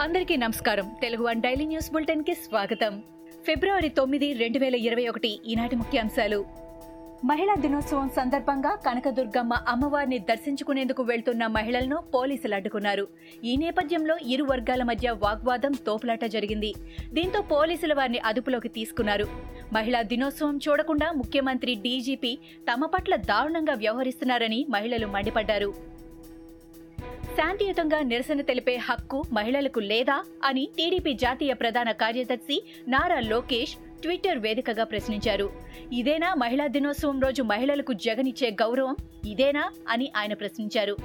అందరికీ నమస్కారం. Telugu one daily news బులెటిన్కి స్వాగతం. ఫిబ్రవరి తొమ్మిది రెండు వేల ఇరవై ఒకటి ఈనాటి ముఖ్యాంశాలు. మహిళా దినోత్సవం సందర్భంగా కనకదుర్గమ్మ అమ్మవారిని దర్శించుకునేందుకు వెళ్తున్న మహిళలను పోలీసులు అడ్డుకున్నారు. ఈ నేపథ్యంలో ఇరు వర్గాల మధ్య వాగ్వాదం తోపులాట జరిగింది. దీంతో పోలీసులు వారిని అదుపులోకి తీసుకున్నారు. మహిళా దినోత్సవం చూడకుండా ముఖ్యమంత్రి డీజీపీ తమ పట్ల దారుణంగా వ్యవహరిస్తున్నారని మహిళలు మండిపడ్డారు. శాంతియుతంగా నిరసన తెలిపే హక్కు మహిళలకు లేదా అని టీడీపీ జాతీయ ప్రధాన కార్యదర్శి నారా లోకేష్ ట్విట్టర్ వేదికగా ప్రశ్నించారు. ఇదేనా మహిళా దినోత్సవం రోజు మహిళలకు జగనిచ్చే గౌరవం? ఇదేనా? అని ఆయన ప్రశ్నించారు.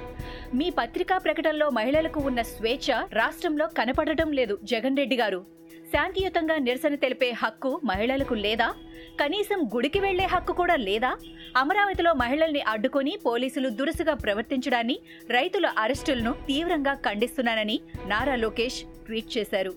మీ పత్రికా ప్రకటనలో మహిళలకు ఉన్న స్వేచ్ఛ రాష్ట్రంలో కనపడటం లేదు జగన్ రెడ్డి గారు. శాంతియుతంగా నిరసన తెలిపే హక్కు మహిళలకు లేదా? కనీసం గుడికి వెళ్ళే హక్కు కూడా లేదా? అమరావతిలో మహిళల్ని అడ్డుకొని పోలీసులు దురుసుగా ప్రవర్తించడాన్ని రైతుల అరెస్టులను తీవ్రంగా ఖండిస్తున్నానని నారా లోకేష్ ట్వీట్ చేశారు.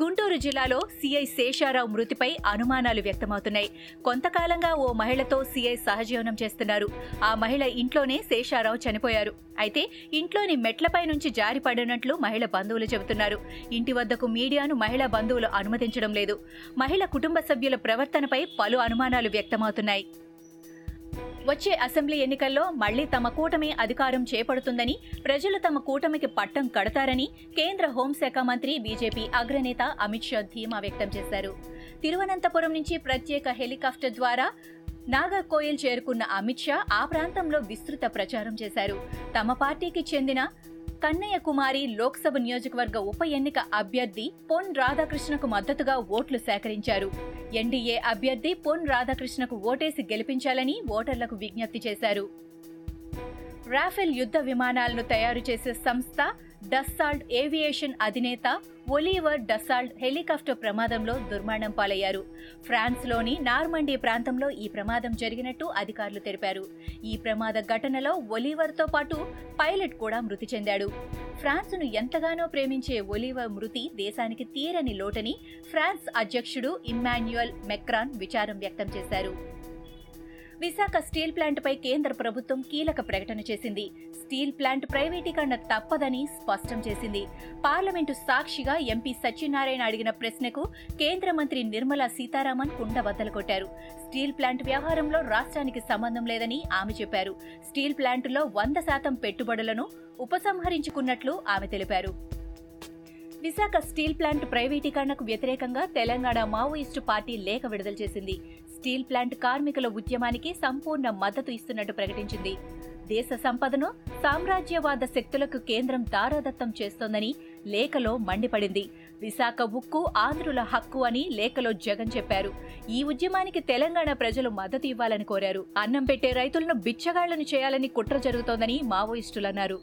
గుంటూరు జిల్లాలో సీఐ శేషారావు మృతిపై అనుమానాలు వ్యక్తమవుతున్నాయి. కొంతకాలంగా ఓ మహిళతో సీఐ సహజీవనం చేస్తున్నారు. ఆ మహిళ ఇంట్లోనే శేషారావు చనిపోయారు. అయితే ఇంట్లోని మెట్లపై నుంచి జారిపడినట్లు మహిళ బంధువులు చెబుతున్నారు. ఇంటి వద్దకు మీడియాను మహిళా బంధువులు అనుమతించడం లేదు. మహిళ కుటుంబ సభ్యుల ప్రవర్తనపై పలు అనుమానాలు వ్యక్తమవుతున్నాయి. వచ్చే అసెంబ్లీ ఎన్నికల్లో మళ్ళీ తమ కూటమి అధికారం చేపడుతుందని ప్రజలు తమ కూటమికి పట్టం కడతారని కేంద్ర హోంశాఖ మంత్రి బీజేపీ అగ్రనేత అమిత్ షా ధీమా వ్యక్తం చేశారు. తిరువనంతపురం నుంచి ప్రత్యేక హెలికాప్టర్ ద్వారా నాగర్కోయిల్ చేరుకున్న అమిత్ షా ఆ ప్రాంతంలో విస్తృత ప్రచారం చేశారు. తమ పార్టీకి చెందిన కన్నయ్య కుమారి లోక్సభ నియోజకవర్గ ఉప ఎన్నిక అభ్యర్థి పొన్ రాధాకృష్ణకు మద్దతుగా ఓట్లు సేకరించారు. ఎన్డీఏ అభ్యర్థి పొన్ రాధాకృష్ణకు ఓటేసి గెలిపించాలని ఓటర్లకు విజ్ఞప్తి చేశారు. రాఫెల్ యుద్ధ విమానాలను తయారు చేసే సంస్థ డస్సాల్ట్ ఏవియేషన్ అధినేత ఒలీవర్ డస్సాల్ట్ హెలికాప్టర్ ప్రమాదంలో దుర్మరణం పాలయ్యారు. ఫ్రాన్స్లోని నార్మండీ ప్రాంతంలో ఈ ప్రమాదం జరిగినట్టు అధికారులు తెలిపారు. ఈ ప్రమాద ఘటనలో ఒలీవర్తో పాటు పైలట్ కూడా మృతి చెందాడు. ఫ్రాన్స్ను ఎంతగానో ప్రేమించే ఒలీవర్ మృతి దేశానికి తీరని లోటని ఫ్రాన్స్ అధ్యక్షుడు ఇమ్మాన్యుయల్ మెక్రాన్ విచారం వ్యక్తం చేశారు. విశాఖ స్టీల్ ప్లాంట్పై కేంద్ర ప్రభుత్వం కీలక ప్రకటన చేసింది. స్టీల్ ప్లాంట్ ప్రైవేటీకరణ తప్పదని స్పష్టం చేసింది. పార్లమెంటు సాక్షిగా ఎంపీ సత్యనారాయణ అడిగిన ప్రశ్నకు కేంద్ర మంత్రి నిర్మలా సీతారామన్ కుండబద్దలు కొట్టారు. స్టీల్ ప్లాంట్ వ్యవహారంలో రాష్ట్రానికి సంబంధం లేదని ఆమె చెప్పారు. స్టీల్ ప్లాంటులో వంద శాతం పెట్టుబడులను ఉపసంహరించుకున్నట్లు ఆమె తెలిపారు. విశాఖ స్టీల్ ప్లాంట్ ప్రైవేటీకరణకు వ్యతిరేకంగా తెలంగాణ మావోయిస్టు పార్టీ లేఖ విడుదల చేసింది. స్టీల్ ప్లాంట్ కార్మికుల ఉద్యమానికి సంపూర్ణ మద్దతు ఇస్తున్నట్టు ప్రకటించింది. దేశ సంపదను సామ్రాజ్యవాద శక్తులకు కేంద్రం దారాదత్తం చేస్తోందని లేఖలో మండిపడింది. విశాఖ ఉక్కు ఆంధ్రుల హక్కు అని లేఖలో జగన్ చెప్పారు. ఈ ఉద్యమానికి తెలంగాణ ప్రజలు మద్దతు ఇవ్వాలని కోరారు. అన్నం పెట్టే రైతులను బిచ్చగాళ్ళను చేయాలని కుట్ర జరుగుతోందని మావోయిస్టులన్నారు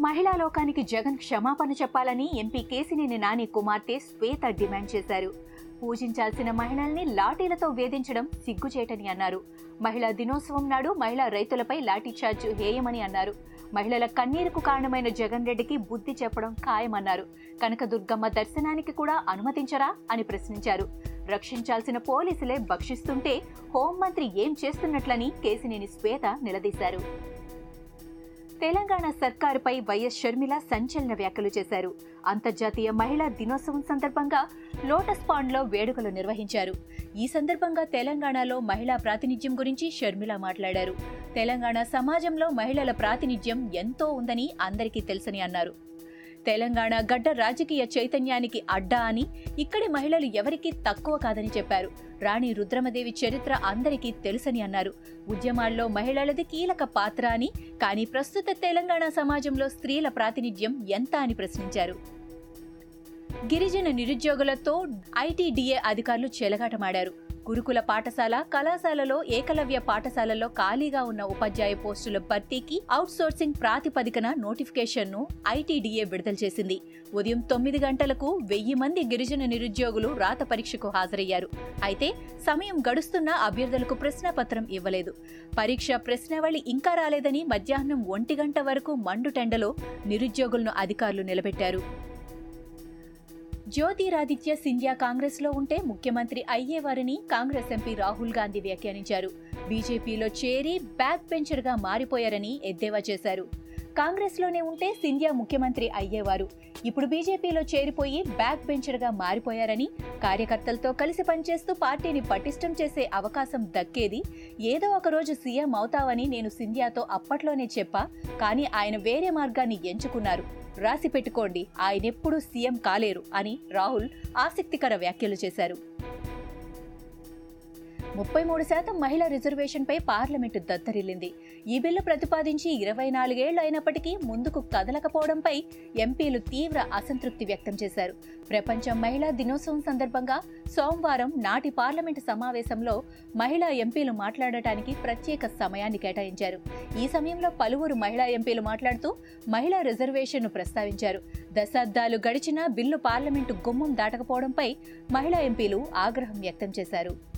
మహిళా లోకానికి జగన్ క్షమాపణ చెప్పాలని ఎంపీ కేసినేని నాని కుమార్తె శ్వేత డిమాండ్ చేశారు. పూజించాల్సిన మహిళల్ని లాఠీలతో వేధించడం సిగ్గుచేటని అన్నారు. మహిళా దినోత్సవం నాడు మహిళా రైతులపై లాఠీచార్జ్ హేయమని అన్నారు. మహిళల కన్నీరుకు కారణమైన జగన్ రెడ్డికి బుద్ధి చెప్పడం ఖాయమన్నారు. కనకదుర్గమ్మ దర్శనానికి కూడా అనుమతించరా అని ప్రశ్నించారు. రక్షించాల్సిన పోలీసులే భక్షిస్తుంటే హోంమంత్రి ఏం చేస్తున్నట్లని కేసినేని శ్వేత నిలదీశారు. తెలంగాణ సర్కారుపై వైఎస్ షర్మిల సంచలన వ్యాఖ్యలు చేశారు. అంతర్జాతీయ మహిళా దినోత్సవం సందర్భంగా లోటస్ పాండ్లో వేడుకలు నిర్వహించారు. ఈ సందర్భంగా తెలంగాణలో మహిళా ప్రాతినిధ్యం గురించి షర్మిల మాట్లాడారు. తెలంగాణ సమాజంలో మహిళల ప్రాతినిధ్యం ఎంతో ఉందని అందరికీ తెలుసని అన్నారు. తెలంగాణ గడ్డ రాజకీయ చైతన్యానికి అడ్డా అని ఇక్కడి మహిళలు ఎవరికీ తక్కువ కాదని చెప్పారు. రాణి రుద్రమదేవి చరిత్ర అందరికీ తెలుసని అన్నారు. ఉద్యమాల్లో మహిళలది కీలక పాత్ర అని కానీ ప్రస్తుత తెలంగాణ సమాజంలో స్త్రీల ప్రాతినిధ్యం ఎంత అని ప్రశ్నించారు. గిరిజన నిరుద్యోగులతో ఐటీడీఏ అధికారులు చెలగాటమాడారు. గురుకుల పాఠశాల కళాశాలలో ఏకలవ్య పాఠశాలలో ఖాళీగా ఉన్న ఉపాధ్యాయ పోస్టుల భర్తీకి అవుట్ సోర్సింగ్ ప్రాతిపదికన నోటిఫికేషన్ను ఐటీడీఏ విడుదల చేసింది. ఉదయం తొమ్మిది గంటలకు వెయ్యి మంది గిరిజన నిరుద్యోగులు రాత పరీక్షకు హాజరయ్యారు. అయితే సమయం గడుస్తున్న అభ్యర్థులకు ప్రశ్నపత్రం ఇవ్వలేదు. పరీక్ష ప్రశ్నావళి ఇంకా రాలేదని మధ్యాహ్నం ఒంటి గంట వరకు మండుటెండలో నిరుద్యోగులను అధికారులు నిలబెట్టారు. జ్యోతిరాదిత్య సింధియా కాంగ్రెస్లో ఉంటే ముఖ్యమంత్రి అయ్యేవారని కాంగ్రెస్ ఎంపీ రాహుల్ గాంధీ వ్యాఖ్యానించారు. బీజేపీలో చేరి బ్యాక్ బెంచర్గా మారిపోయారని ఎద్దేవా చేశారు. కాంగ్రెస్లోనే ఉంటే సింధ్యా ముఖ్యమంత్రి అయ్యేవారు. ఇప్పుడు బీజేపీలో చేరిపోయి బ్యాక్ బెంచర్గా మారిపోయారని కార్యకర్తలతో కలిసి పనిచేస్తూ పార్టీని పటిష్టం చేసే అవకాశం దక్కేది ఏదో ఒక రోజు సీఎం అవుతావని నేను సింధ్యాతో అప్పట్లోనే చెప్పా కానీ ఆయన వేరే మార్గాన్ని ఎంచుకున్నారు. రాసి పెట్టుకోండి. ఆయనెప్పుడూ సీఎం కాలేరు అని రాహుల్ ఆసక్తికర వ్యాఖ్యలు చేశారు. ముప్పై మూడు శాతం మహిళా రిజర్వేషన్పై పార్లమెంటు దద్దరిల్లింది. ఈ బిల్లు ప్రతిపాదించి ఇరవై నాలుగేళ్ళు అయినప్పటికీ ముందుకు కదలకపోవడంపై ఎంపీలు తీవ్ర అసంతృప్తి వ్యక్తం చేశారు. ప్రపంచ మహిళా దినోత్సవం సందర్భంగా సోమవారం నాటి పార్లమెంటు సమావేశంలో మహిళా ఎంపీలు మాట్లాడటానికి ప్రత్యేక సమయాన్ని కేటాయించారు. ఈ సమయంలో పలువురు మహిళా ఎంపీలు మాట్లాడుతూ మహిళా రిజర్వేషన్ను ప్రస్తావించారు. దశాబ్దాలు గడిచినా బిల్లు పార్లమెంటు గుమ్మం దాటకపోవడంపై మహిళా ఎంపీలు ఆగ్రహం వ్యక్తం చేశారు.